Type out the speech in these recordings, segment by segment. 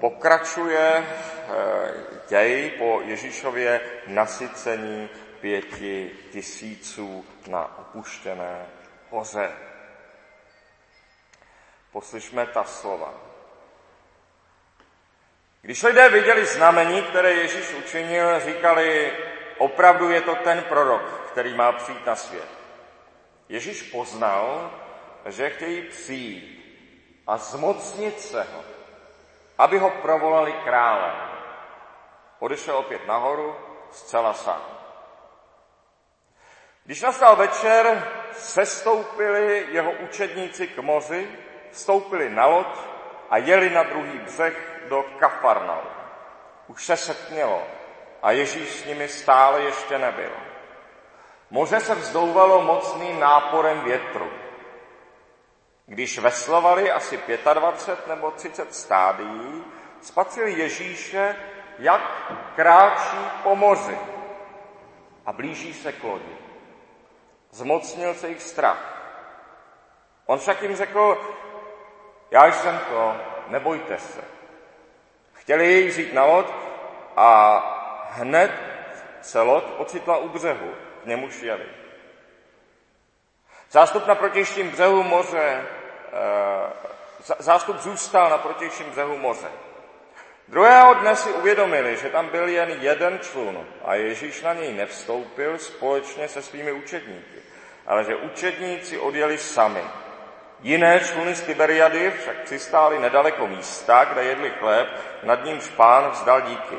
pokračuje eh, děj po Ježíšově nasycení pěti tisíců na opuštěné hoře. Poslyšme ta slova. Když lidé viděli znamení, které Ježíš učinil, říkali, opravdu je to ten prorok, který má přijít na svět. Ježíš poznal, že chtějí přijít a zmocnit se ho, aby ho provolali králem. Odešel opět nahoru, zcela sám. Když nastal večer, sestoupili jeho učedníci k moři, vstoupili na loď a jeli na druhý břeh do Kafarnau. Už se setmělo a Ježíš s nimi stále ještě nebyl. Moře se vzdouvalo mocným náporem větru. Když veslovali asi 25 nebo 30 stádií, spatřili Ježíše, jak kráčí po moři a blíží se k lodi. Zmocnil se jich strach. On však jim řekl, já jsem to, nebojte se. Chtěli jej vzít na loď a hned se loď ocitla u břehu, k němu jeli. Zástup na protějším břehu moře, zástup zůstal na protějším břehu moře. Druhého dne si uvědomili, že tam byl jen jeden člun a Ježíš na něj nevstoupil společně se svými učedníky, ale že učedníci odjeli sami. Jiné čluny z Tiberiady však přistály nedaleko místa, kde jedli chléb, nad ním pán vzdal díky.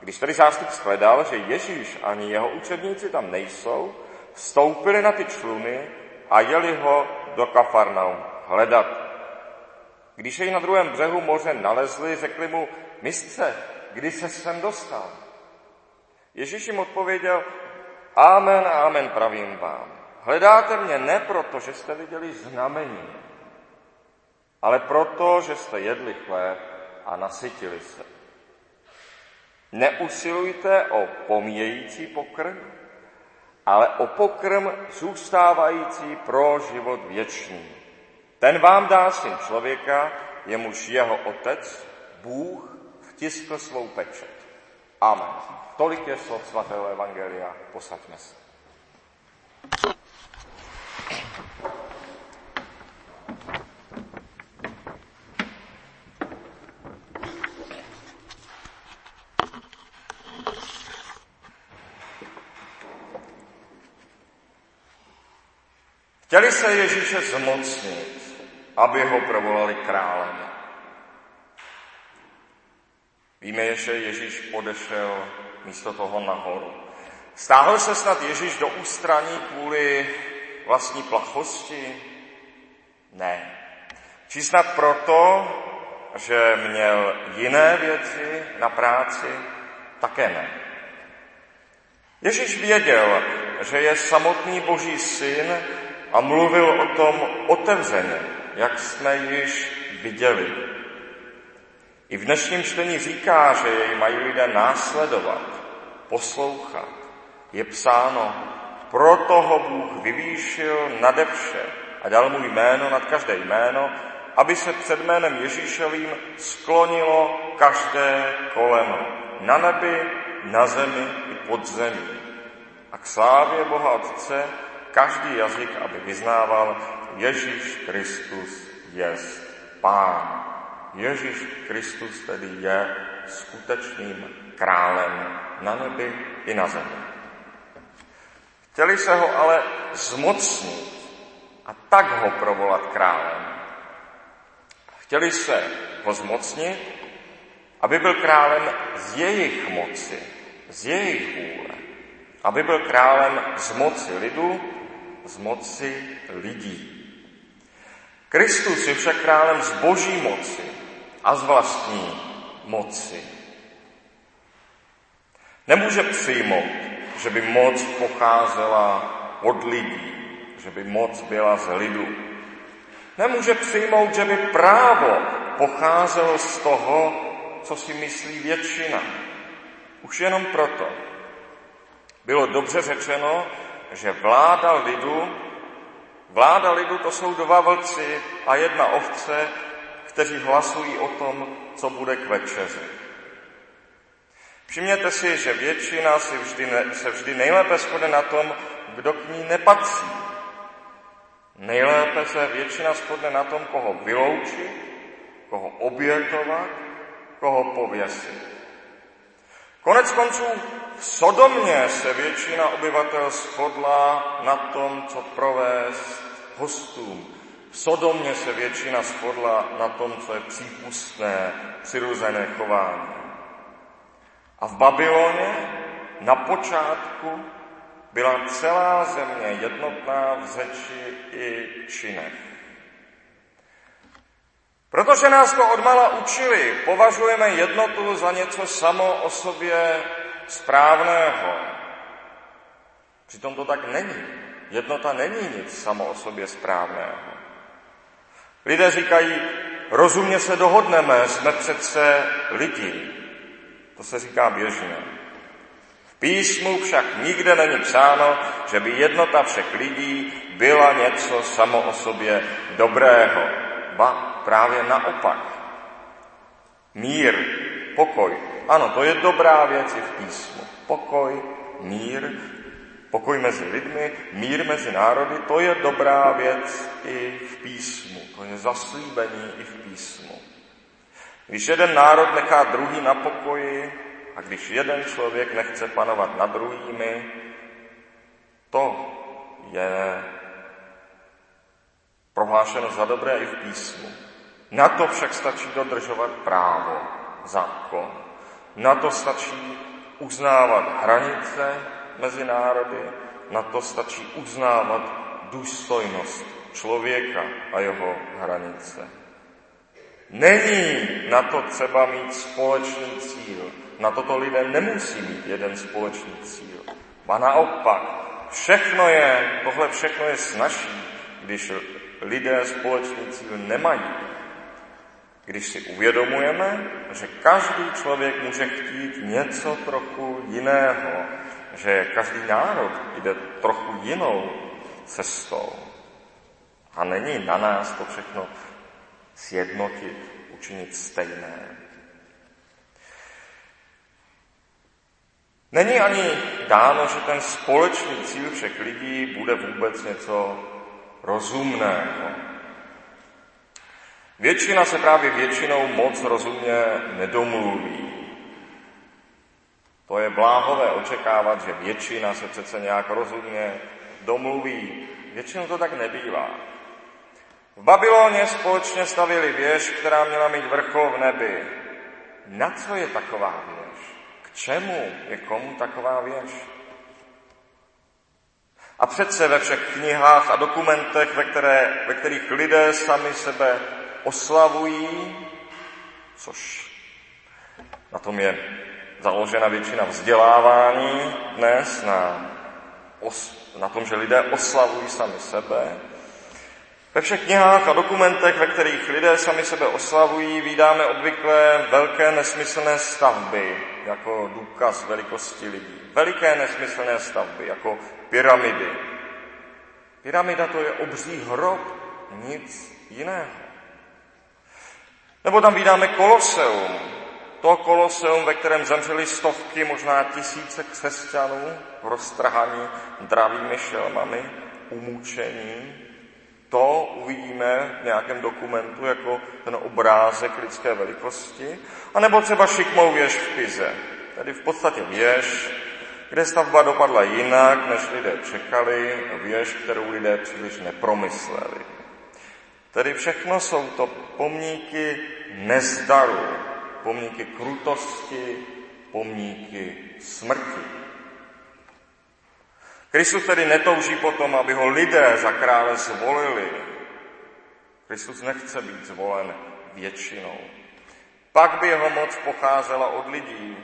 Když tedy zástup shledal, že Ježíš ani jeho učedníci tam nejsou, vstoupili na ty čluny a jeli ho do Kafarnaum hledat. Když jej na druhém břehu moře nalezli, řekli mu, mistře, kdy se sem dostal? Ježíš jim odpověděl, Amen, amen, pravím vám. Hledáte mě ne proto, že jste viděli znamení, ale proto, že jste jedli chléb a nasytili se. Neusilujte o pomíjející pokrm, ale o pokrm zůstávající pro život věčný. Ten vám dá syn člověka, jemuž jeho otec, Bůh, vtiskl svou pečet. Amen. Tolik je slov svatého Evangelia. Posaďme se. Chtěli se Ježíše zmocnit, aby ho provolali králem. Víme, že Ježíš odešel místo toho nahoru. Stáhl se snad Ježíš do ústraní kvůli vlastní plachosti? Ne. Či snad proto, že měl jiné věci na práci? Také ne. Ježíš věděl, že je samotný boží syn a mluvil o tom otevřeně, jak jsme již viděli. I v dnešním čtení říká, že jej mají lidé následovat, poslouchat. Je psáno, proto ho Bůh vyvýšil nade vše a dal mu jméno nad každé jméno, aby se před jménem Ježíšovým sklonilo každé koleno. Na nebi, na zemi i pod zemí. A k slávě Boha Otce každý jazyk, aby vyznával, Ježíš Kristus je Pán. Ježíš Kristus tedy je skutečným králem na nebi i na zemi. Chtěli se ho ale zmocnit a tak ho provolat králem. Chtěli se ho zmocnit, aby byl králem z jejich moci, z jejich vůle, aby byl králem z moci lidu z moci lidí. Kristus je však králem z boží moci a z vlastní moci. Nemůže přijmout, že by moc pocházela od lidí, že by moc byla z lidu. Nemůže přijmout, že by právo pocházelo z toho, co si myslí většina. Už jenom proto. Bylo dobře řečeno, že vláda lidu, vláda lidu to jsou dva vlci a jedna ovce, kteří hlasují o tom, co bude k večeři. Všimněte si, že většina si vždy ne, se vždy nejlépe shode na tom, kdo k ní nepatří. Nejlépe se většina shodne na tom, koho vyloučit, koho obětovat, koho pověsit. Konec konců v Sodomě se většina obyvatel shodla na tom, co provést hostům. V Sodomě se většina shodla na tom, co je přípustné, přirozené chování. A v Babyloně na počátku byla celá země jednotná v řeči i činech. Protože nás to odmala učili, považujeme jednotu za něco samo o sobě správného. Přitom to tak není. Jednota není nic samo o sobě správného. Lidé říkají, rozumně se dohodneme, jsme přece lidi. To se říká běžně. V písmu však nikde není psáno, že by jednota všech lidí byla něco samo o sobě dobrého. Ba právě naopak. Mír, pokoj. Ano, to je dobrá věc i v písmu. Pokoj, mír, pokoj mezi lidmi, mír mezi národy, to je dobrá věc i v písmu. To je zaslíbení i v písmu. Když jeden národ nechá druhý na pokoji a když jeden člověk nechce panovat nad druhými, to je prohlášeno za dobré i v písmu. Na to však stačí dodržovat právo, zákon. Na to stačí uznávat hranice mezi národy, na to stačí uznávat důstojnost člověka a jeho hranice. Není na to třeba mít společný cíl. Na toto lidé nemusí mít jeden společný cíl. A naopak, všechno je, tohle všechno je snažší, když lidé společný cíl nemají. Když si uvědomujeme, že každý člověk může chtít něco trochu jiného, že každý národ jde trochu jinou cestou. A není na nás to všechno sjednotit, učinit stejné. Není ani dáno, že ten společný cíl všech lidí bude vůbec něco rozumného. Většina se právě většinou moc rozumně nedomluví. To je bláhové očekávat, že většina se přece nějak rozumně domluví. Většinou to tak nebývá. V Babyloně společně stavili věž, která měla mít vrchol v nebi. Na co je taková věž? K čemu je komu taková věž? A přece ve všech knihách a dokumentech, ve, které, ve kterých lidé sami sebe oslavují, což na tom je založena většina vzdělávání dnes, na, os, na tom, že lidé oslavují sami sebe, ve všech knihách a dokumentech, ve kterých lidé sami sebe oslavují, vydáme obvykle velké nesmyslné stavby jako důkaz velikosti lidí. Veliké nesmyslné stavby jako pyramidy. Pyramida to je obří hrob, nic jiného. Nebo tam vydáme koloseum. To koloseum, ve kterém zemřeli stovky, možná tisíce křesťanů, roztrhaní dravými šelmami, umůčení, to uvidíme v nějakém dokumentu jako ten obrázek lidské velikosti, anebo třeba šikmou věž v Pize, tedy v podstatě věž, kde stavba dopadla jinak, než lidé čekali, věž, kterou lidé příliš nepromysleli. Tedy všechno jsou to pomníky nezdaru, pomníky krutosti, pomníky smrti. Kristus tedy netouží potom, aby ho lidé za krále zvolili. Kristus nechce být zvolen většinou. Pak by jeho moc pocházela od lidí.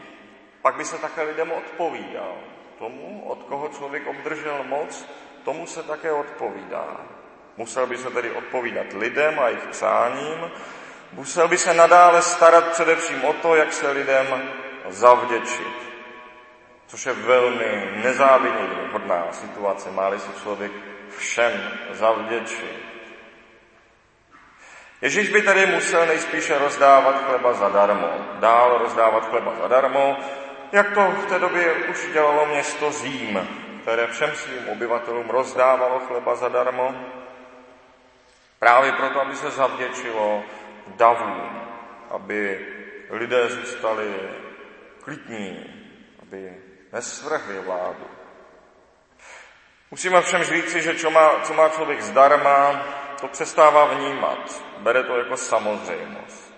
Pak by se také lidem odpovídal. Tomu, od koho člověk obdržel moc, tomu se také odpovídá. Musel by se tedy odpovídat lidem a jejich přáním, musel by se nadále starat především o to, jak se lidem zavděčit. Což je velmi nezávidný hodná situace, má si člověk všem zavděčit. Ježíš by tedy musel nejspíše rozdávat chleba zadarmo, dál rozdávat chleba zadarmo, jak to v té době už dělalo město Řím, které všem svým obyvatelům rozdávalo chleba zadarmo, právě proto, aby se zavděčilo davům, aby lidé zůstali klidní, aby nesvrhli vládu. Musíme všem říci, že co má, co má člověk zdarma, to přestává vnímat. Bere to jako samozřejmost.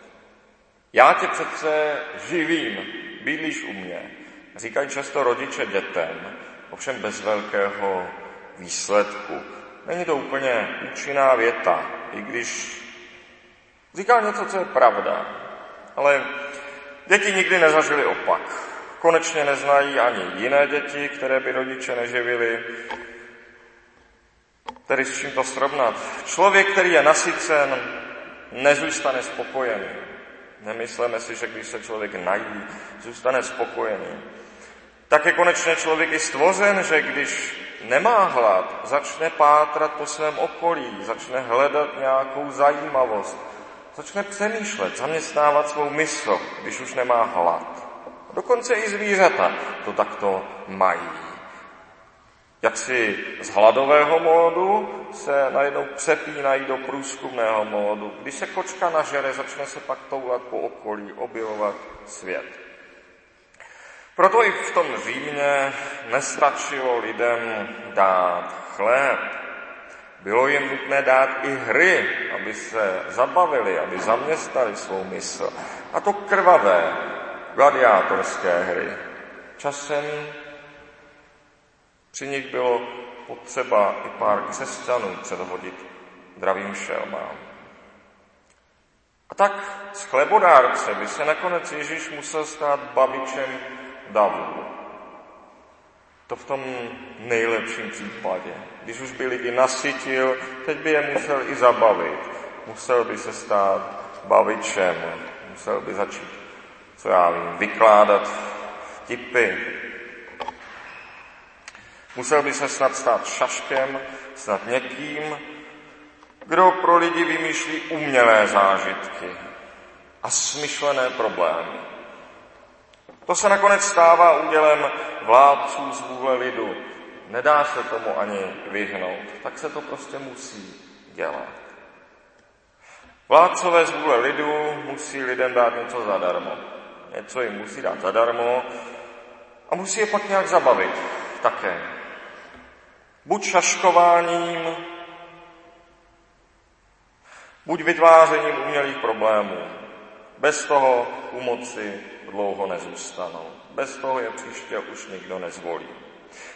Já tě přece živím, bydlíš u mě. Říkají často rodiče dětem, ovšem bez velkého výsledku. Není to úplně účinná věta, i když říká něco, co je pravda. Ale děti nikdy nezažili opak. Konečně neznají ani jiné děti, které by rodiče neživili. Tedy s čím to srovnat? Člověk, který je nasycen, nezůstane spokojený. Nemyslíme si, že když se člověk nají, zůstane spokojený. Tak je konečně člověk i stvořen, že když nemá hlad, začne pátrat po svém okolí, začne hledat nějakou zajímavost, začne přemýšlet, zaměstnávat svou mysl, když už nemá hlad. Dokonce i zvířata to takto mají. Jak si z hladového módu se najednou přepínají do průzkumného módu. Když se kočka nažere, začne se pak toulat po okolí, objevovat svět. Proto i v tom Římě nestačilo lidem dát chléb. Bylo jim nutné dát i hry, aby se zabavili, aby zaměstnali svou mysl. A to krvavé, gladiátorské hry. Časem při nich bylo potřeba i pár křesťanů předhodit dravým šelmám. A tak z chlebodárce by se nakonec Ježíš musel stát babičem davu. To v tom nejlepším případě. Když už by lidi nasytil, teď by je musel i zabavit. Musel by se stát bavičem. Musel by začít, co já vím, vykládat vtipy, Musel by se snad stát šaškem, snad někým, kdo pro lidi vymýšlí umělé zážitky a smyšlené problémy. To se nakonec stává údělem vládců z vůle lidu. Nedá se tomu ani vyhnout, tak se to prostě musí dělat. Vládcové z vůle lidu musí lidem dát něco zadarmo. Něco jim musí dát zadarmo a musí je pak nějak zabavit také. Buď šaškováním, buď vytvářením umělých problémů. Bez toho u moci dlouho nezůstanou. Bez toho je příště už nikdo nezvolí.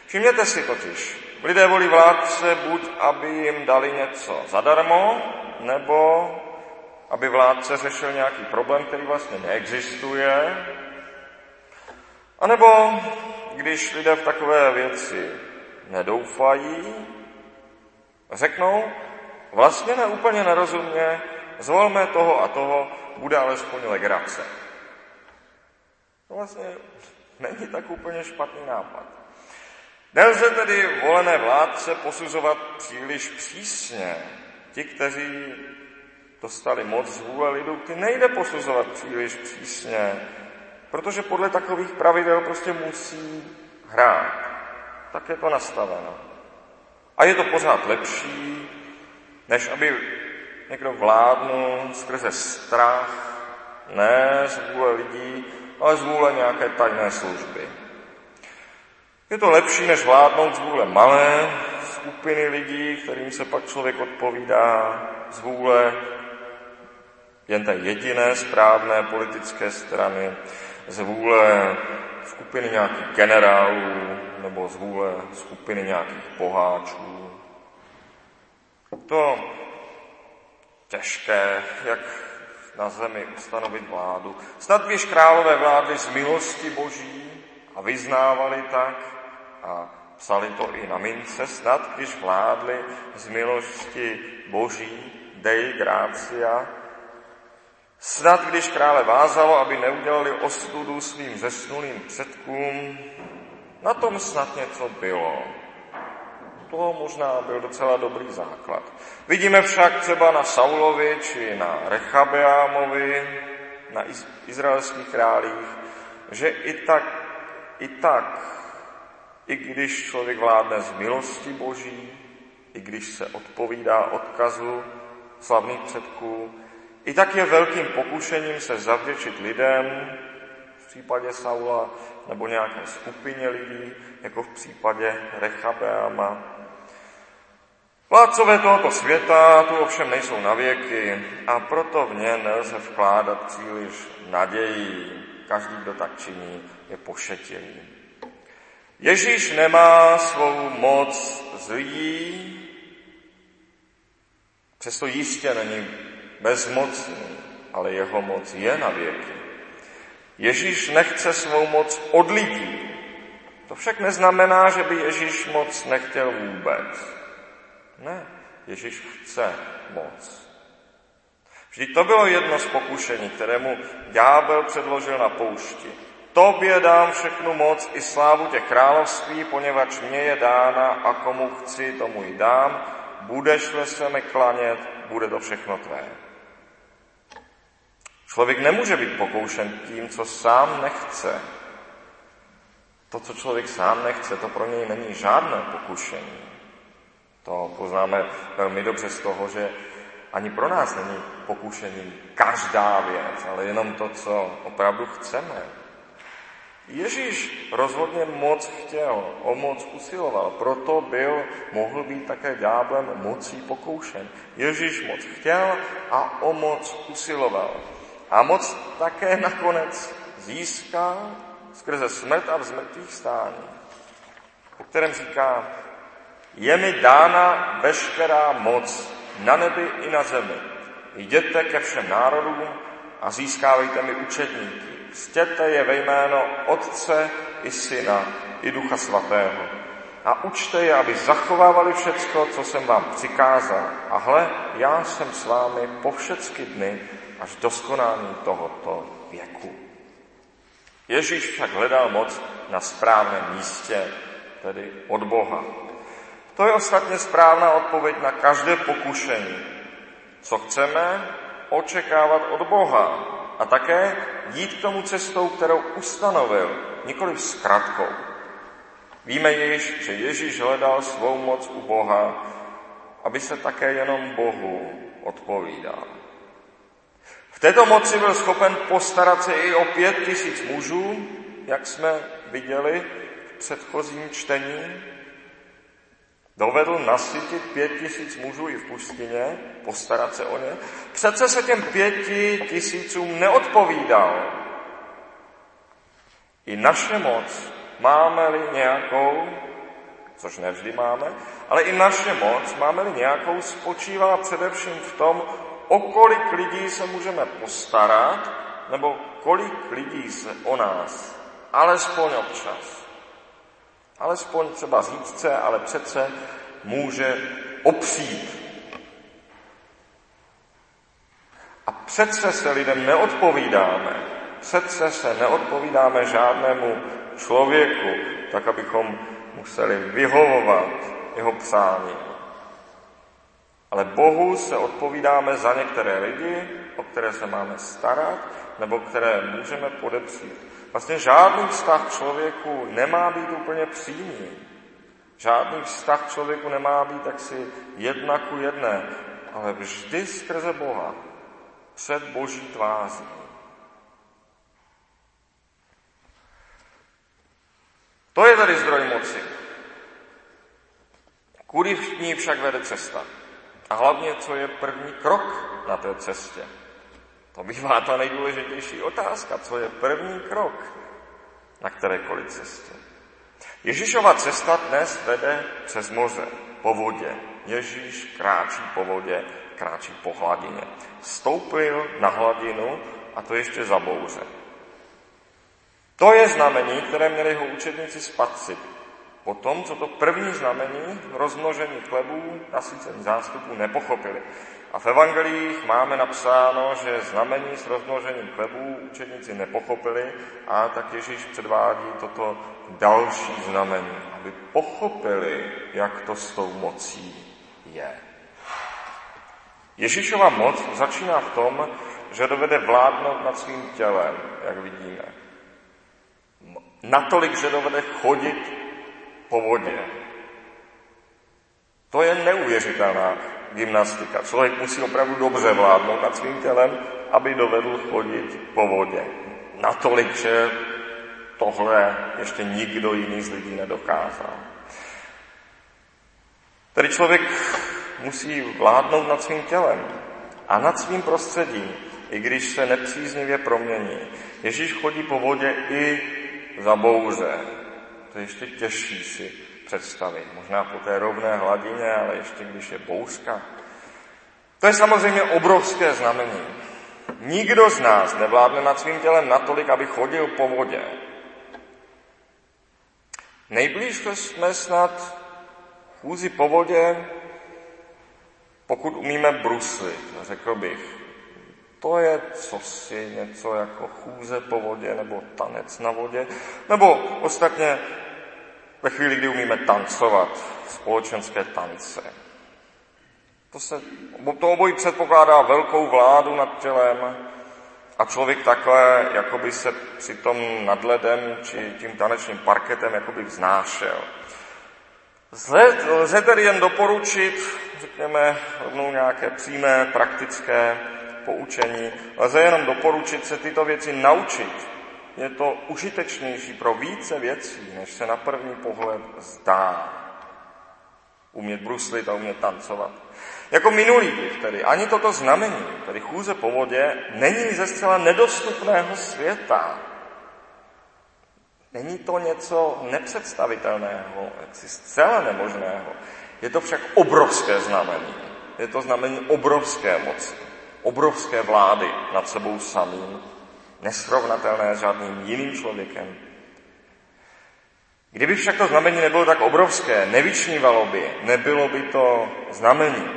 Všimněte si totiž, lidé volí vládce buď, aby jim dali něco zadarmo, nebo aby vládce řešil nějaký problém, který vlastně neexistuje, anebo když lidé v takové věci nedoufají, řeknou, vlastně neúplně nerozumně, zvolme toho a toho, bude alespoň legrace. To vlastně není tak úplně špatný nápad. Nelze tedy volené vládce posuzovat příliš přísně. Ti, kteří dostali moc z vůle lidu, ty nejde posuzovat příliš přísně, protože podle takových pravidel prostě musí hrát tak je to nastaveno. A je to pořád lepší, než aby někdo vládnul skrze strach, ne z vůle lidí, ale z vůle nějaké tajné služby. Je to lepší, než vládnout z vůle malé skupiny lidí, kterým se pak člověk odpovídá z vůle jen té jediné správné politické strany, z vůle skupiny nějakých generálů, nebo z vůle skupiny nějakých boháčů. To těžké, jak na zemi ustanovit vládu. Snad když králové vládli z milosti boží a vyznávali tak a psali to i na mince, snad když vládli z milosti boží, dej gracia, snad když krále vázalo, aby neudělali ostudu svým zesnulým předkům, na tom snad něco bylo. To možná byl docela dobrý základ. Vidíme však třeba na Saulovi či na Rechabeámovi, na izraelských králích, že i tak, i tak, i když člověk vládne z milosti Boží, i když se odpovídá odkazu slavných předků, i tak je velkým pokušením se zavděčit lidem, v případě Saula, nebo nějaké skupině lidí, jako v případě Rechabeama. Vládcové tohoto světa tu ovšem nejsou na věky a proto v ně nelze vkládat příliš naději. Každý, kdo tak činí, je pošetilý. Ježíš nemá svou moc z lidí, přesto jistě není bezmocný, ale jeho moc je na věky. Ježíš nechce svou moc od lidí. To však neznamená, že by Ježíš moc nechtěl vůbec. Ne, Ježíš chce moc. Vždyť to bylo jedno z pokušení, kterému ďábel předložil na poušti. Tobě dám všechnu moc i slávu těch království, poněvadž mě je dána a komu chci, tomu ji dám. Budeš-li se mi klanět, bude to všechno tvé. Člověk nemůže být pokoušen tím, co sám nechce. To, co člověk sám nechce, to pro něj není žádné pokušení. To poznáme velmi dobře z toho, že ani pro nás není pokušením každá věc, ale jenom to, co opravdu chceme. Ježíš rozhodně moc chtěl, o moc usiloval, proto byl, mohl být také ďáblem mocí pokoušen. Ježíš moc chtěl a o moc usiloval. A moc také nakonec získal skrze smrt a vzmrtvých stání, po kterém říká, je mi dána veškerá moc na nebi i na zemi. Jděte ke všem národům a získávejte mi učedníky. Stěte je ve jméno Otce i Syna i Ducha Svatého. A učte je, aby zachovávali všecko, co jsem vám přikázal. A hle, já jsem s vámi po všechny dny až do skonání tohoto věku. Ježíš však hledal moc na správném místě, tedy od Boha. To je ostatně správná odpověď na každé pokušení. Co chceme? Očekávat od Boha a také jít k tomu cestou, kterou ustanovil, nikoli s kratkou. Víme již, že Ježíš hledal svou moc u Boha, aby se také jenom Bohu odpovídal. V této moci byl schopen postarat se i o pět tisíc mužů, jak jsme viděli v předchozím čtení. Dovedl nasytit pět tisíc mužů i v pustině, postarat se o ně. Přece se těm pěti tisícům neodpovídal. I naše moc, máme-li nějakou, což nevždy máme, ale i naše moc, máme-li nějakou, spočívá především v tom, o kolik lidí se můžeme postarat, nebo kolik lidí se o nás, alespoň občas. Alespoň třeba říct se, ale přece může opřít. A přece se lidem neodpovídáme. Přece se neodpovídáme žádnému člověku, tak abychom museli vyhovovat jeho přání. Ale Bohu se odpovídáme za některé lidi, o které se máme starat, nebo které můžeme podepřít. Vlastně žádný vztah člověku nemá být úplně přímý. Žádný vztah člověku nemá být taksi jedna ku jedné, ale vždy skrze Boha, před Boží tváří. To je tady zdroj moci. Kudy v ní však vede cesta. A hlavně, co je první krok na té cestě. To bývá ta nejdůležitější otázka, co je první krok na kterékoliv cestě. Ježíšova cesta dnes vede přes moře, po vodě. Ježíš kráčí po vodě, kráčí po hladině. Stoupil na hladinu a to ještě za bouře. To je znamení, které měli jeho učedníci spatřit. Potom, co to první znamení rozmnožení chlebů, nasycení zástupů, nepochopili. A v evangelích máme napsáno, že znamení s rozmnožením chlebů učeníci nepochopili a tak Ježíš předvádí toto další znamení, aby pochopili, jak to s tou mocí je. Ježíšova moc začíná v tom, že dovede vládnout nad svým tělem, jak vidíme. Natolik, že dovede chodit po vodě. To je neuvěřitelná gymnastika. Člověk musí opravdu dobře vládnout nad svým tělem, aby dovedl chodit po vodě. Natolik, že tohle ještě nikdo jiný z lidí nedokázal. Tedy člověk musí vládnout nad svým tělem a nad svým prostředím, i když se nepříznivě promění. Ježíš chodí po vodě i za bouře. To je ještě těžší si představit. Možná po té rovné hladině, ale ještě když je bouřka. To je samozřejmě obrovské znamení. Nikdo z nás nevládne nad svým tělem natolik, aby chodil po vodě. Nejblíž jsme snad chůzi po vodě, pokud umíme bruslit, řekl bych. To je cosi, něco jako chůze po vodě nebo tanec na vodě, nebo ostatně ve chvíli, kdy umíme tancovat, společenské tance. To, se, to obojí předpokládá velkou vládu nad tělem a člověk takhle jakoby se při tom nad ledem či tím tanečním parketem jakoby vznášel. Lze tedy jen doporučit, řekněme, rovnou nějaké přímé, praktické poučení. Lze jenom doporučit se tyto věci naučit. Je to užitečnější pro více věcí, než se na první pohled zdá. Umět bruslit a umět tancovat. Jako minulý bych tedy, ani toto znamení, tedy chůze po vodě, není ze zcela nedostupného světa. Není to něco nepředstavitelného, jaksi zcela nemožného. Je to však obrovské znamení. Je to znamení obrovské moci, obrovské vlády nad sebou samým, nesrovnatelné s žádným jiným člověkem. Kdyby však to znamení nebylo tak obrovské, nevyčnívalo by, nebylo by to znamení.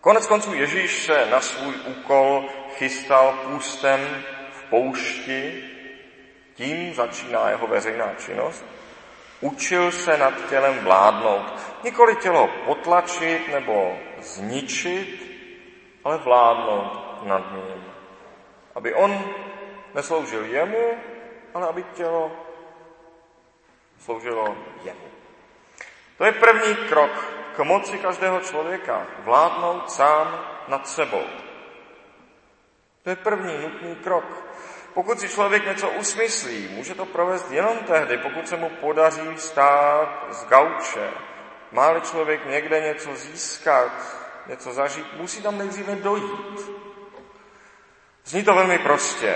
Konec konců Ježíš se na svůj úkol chystal půstem v poušti, tím začíná jeho veřejná činnost. Učil se nad tělem vládnout. Nikoli tělo potlačit nebo zničit, ale vládnout nad ním. Aby on nesloužil jemu, ale aby tělo sloužilo jemu. To je první krok k moci každého člověka. Vládnout sám nad sebou. To je první nutný krok. Pokud si člověk něco usmyslí, může to provést jenom tehdy, pokud se mu podaří stát z gauče. Má-li člověk někde něco získat, něco zažít, musí tam nejdříve dojít. Zní to velmi prostě.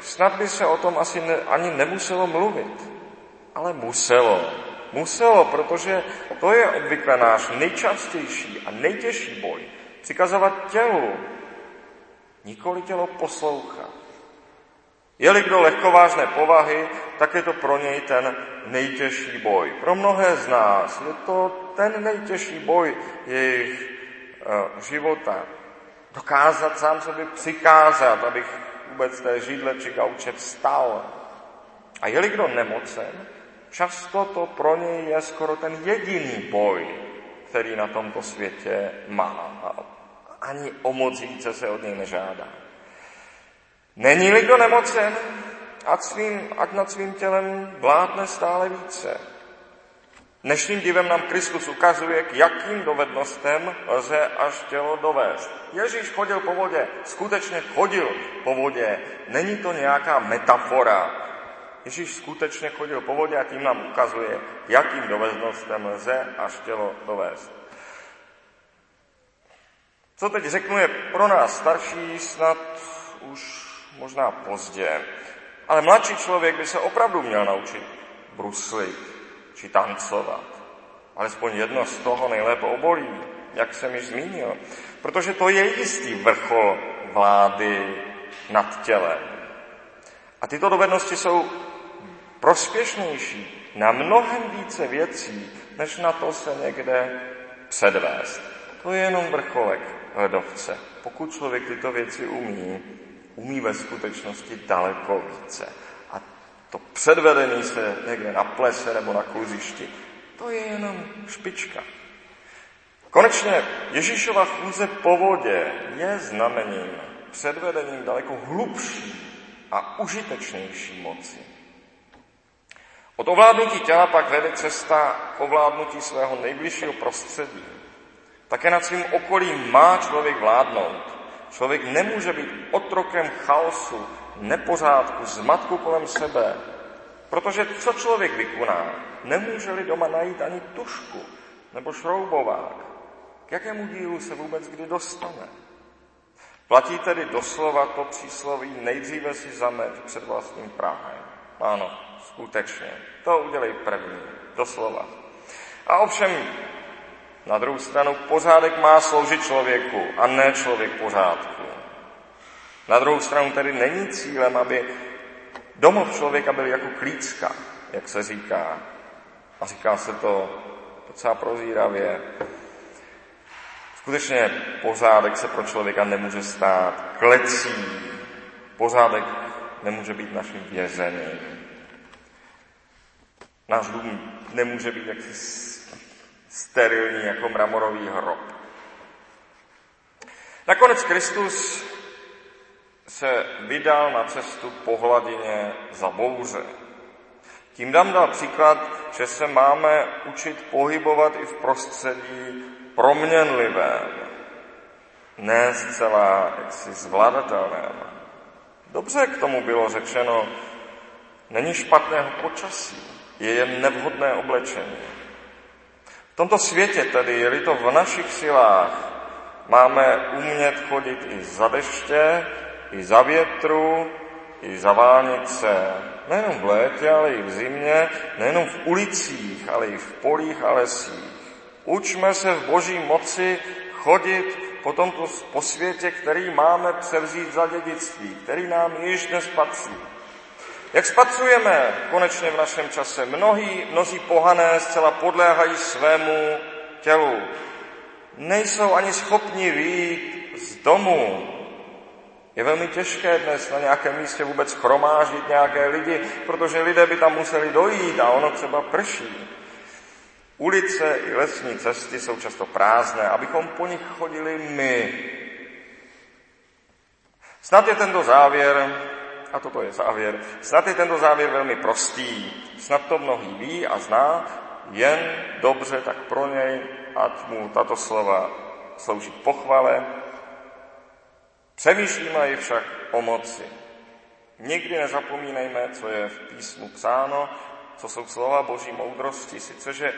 Snad by se o tom asi ne, ani nemuselo mluvit, ale muselo. Muselo, protože to je obvykle náš nejčastější a nejtěžší boj. Přikazovat tělu, nikoli tělo poslouchat. Je-li kdo lehkovážné povahy, tak je to pro něj ten nejtěžší boj. Pro mnohé z nás je to ten nejtěžší boj jejich uh, života. Dokázat sám sobě přikázat, abych vůbec té židle či gauče vstal. A je-li kdo nemocen, často to pro něj je skoro ten jediný boj, který na tomto světě má. A ani o moc více se od něj nežádá. Není-li kdo nemocen, ať, svým, ať nad svým tělem vládne stále více. Dnešním divem nám Kristus ukazuje, k jakým dovednostem lze až tělo dovést. Ježíš chodil po vodě, skutečně chodil po vodě. Není to nějaká metafora. Ježíš skutečně chodil po vodě a tím nám ukazuje, k jakým dovednostem lze až tělo dovést. Co teď řeknu je pro nás starší snad už možná pozdě, ale mladší člověk by se opravdu měl naučit bruslit či tancovat. Alespoň jedno z toho nejlépe obolí, jak jsem již zmínil. Protože to je jistý vrchol vlády nad tělem. A tyto dovednosti jsou prospěšnější na mnohem více věcí, než na to se někde předvést. To je jenom vrcholek ledovce. Pokud člověk tyto věci umí, umí ve skutečnosti daleko více. To předvedení se někde na plese nebo na kluzišti, to je jenom špička. Konečně Ježíšova chůze po vodě je znamením, předvedením daleko hlubší a užitečnější moci. Od ovládnutí těla pak vede cesta k ovládnutí svého nejbližšího prostředí. Také nad svým okolím má člověk vládnout. Člověk nemůže být otrokem chaosu, nepořádku, zmatku kolem sebe. Protože co člověk vykoná, nemůže-li doma najít ani tušku nebo šroubovák, k jakému dílu se vůbec kdy dostane. Platí tedy doslova to přísloví nejdříve si zamet před vlastním Prahem. Ano, skutečně. To udělej první, doslova. A ovšem, na druhou stranu, pořádek má sloužit člověku a ne člověk pořádku. Na druhou stranu tedy není cílem, aby domov člověka byl jako klícka, jak se říká. A říká se to docela prozíravě. Skutečně pořádek se pro člověka nemůže stát klecí. Pořádek nemůže být naším vězením. Náš dům nemůže být jaksi sterilní jako mramorový hrob. Nakonec Kristus se vydal na cestu po hladině za bouře. Tím dám dal příklad, že se máme učit pohybovat i v prostředí proměnlivém, ne zcela jaksi zvladatelném. Dobře k tomu bylo řečeno, není špatného počasí, je jen nevhodné oblečení. V tomto světě tedy, je-li to v našich silách, máme umět chodit i za deště, i za větru, i za vánice, nejenom v létě, ale i v zimě, nejenom v ulicích, ale i v polích a lesích. Učme se v boží moci chodit po tomto po světě, který máme převzít za dědictví, který nám již dnes patří. Jak spatřujeme konečně v našem čase, mnohí, mnozí pohané zcela podléhají svému tělu. Nejsou ani schopni výjít z domu. Je velmi těžké dnes na nějakém místě vůbec chromáždit nějaké lidi, protože lidé by tam museli dojít a ono třeba prší. Ulice i lesní cesty jsou často prázdné, abychom po nich chodili my. Snad je tento závěr, a toto je závěr, snad je tento závěr velmi prostý. Snad to mnohý ví a zná, jen dobře tak pro něj, ať mu tato slova slouží pochvale. Přemýšlíme ji však o moci. Nikdy nezapomínejme, co je v písmu psáno, co jsou slova boží moudrosti, sice, že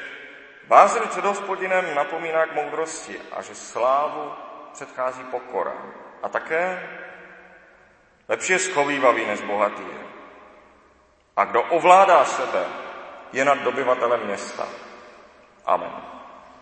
Bázeň před hospodinem napomíná k moudrosti a že slávu předchází pokora. A také lepší je schovývavý než bohatý. A kdo ovládá sebe, je nad dobyvatelem města. Amen.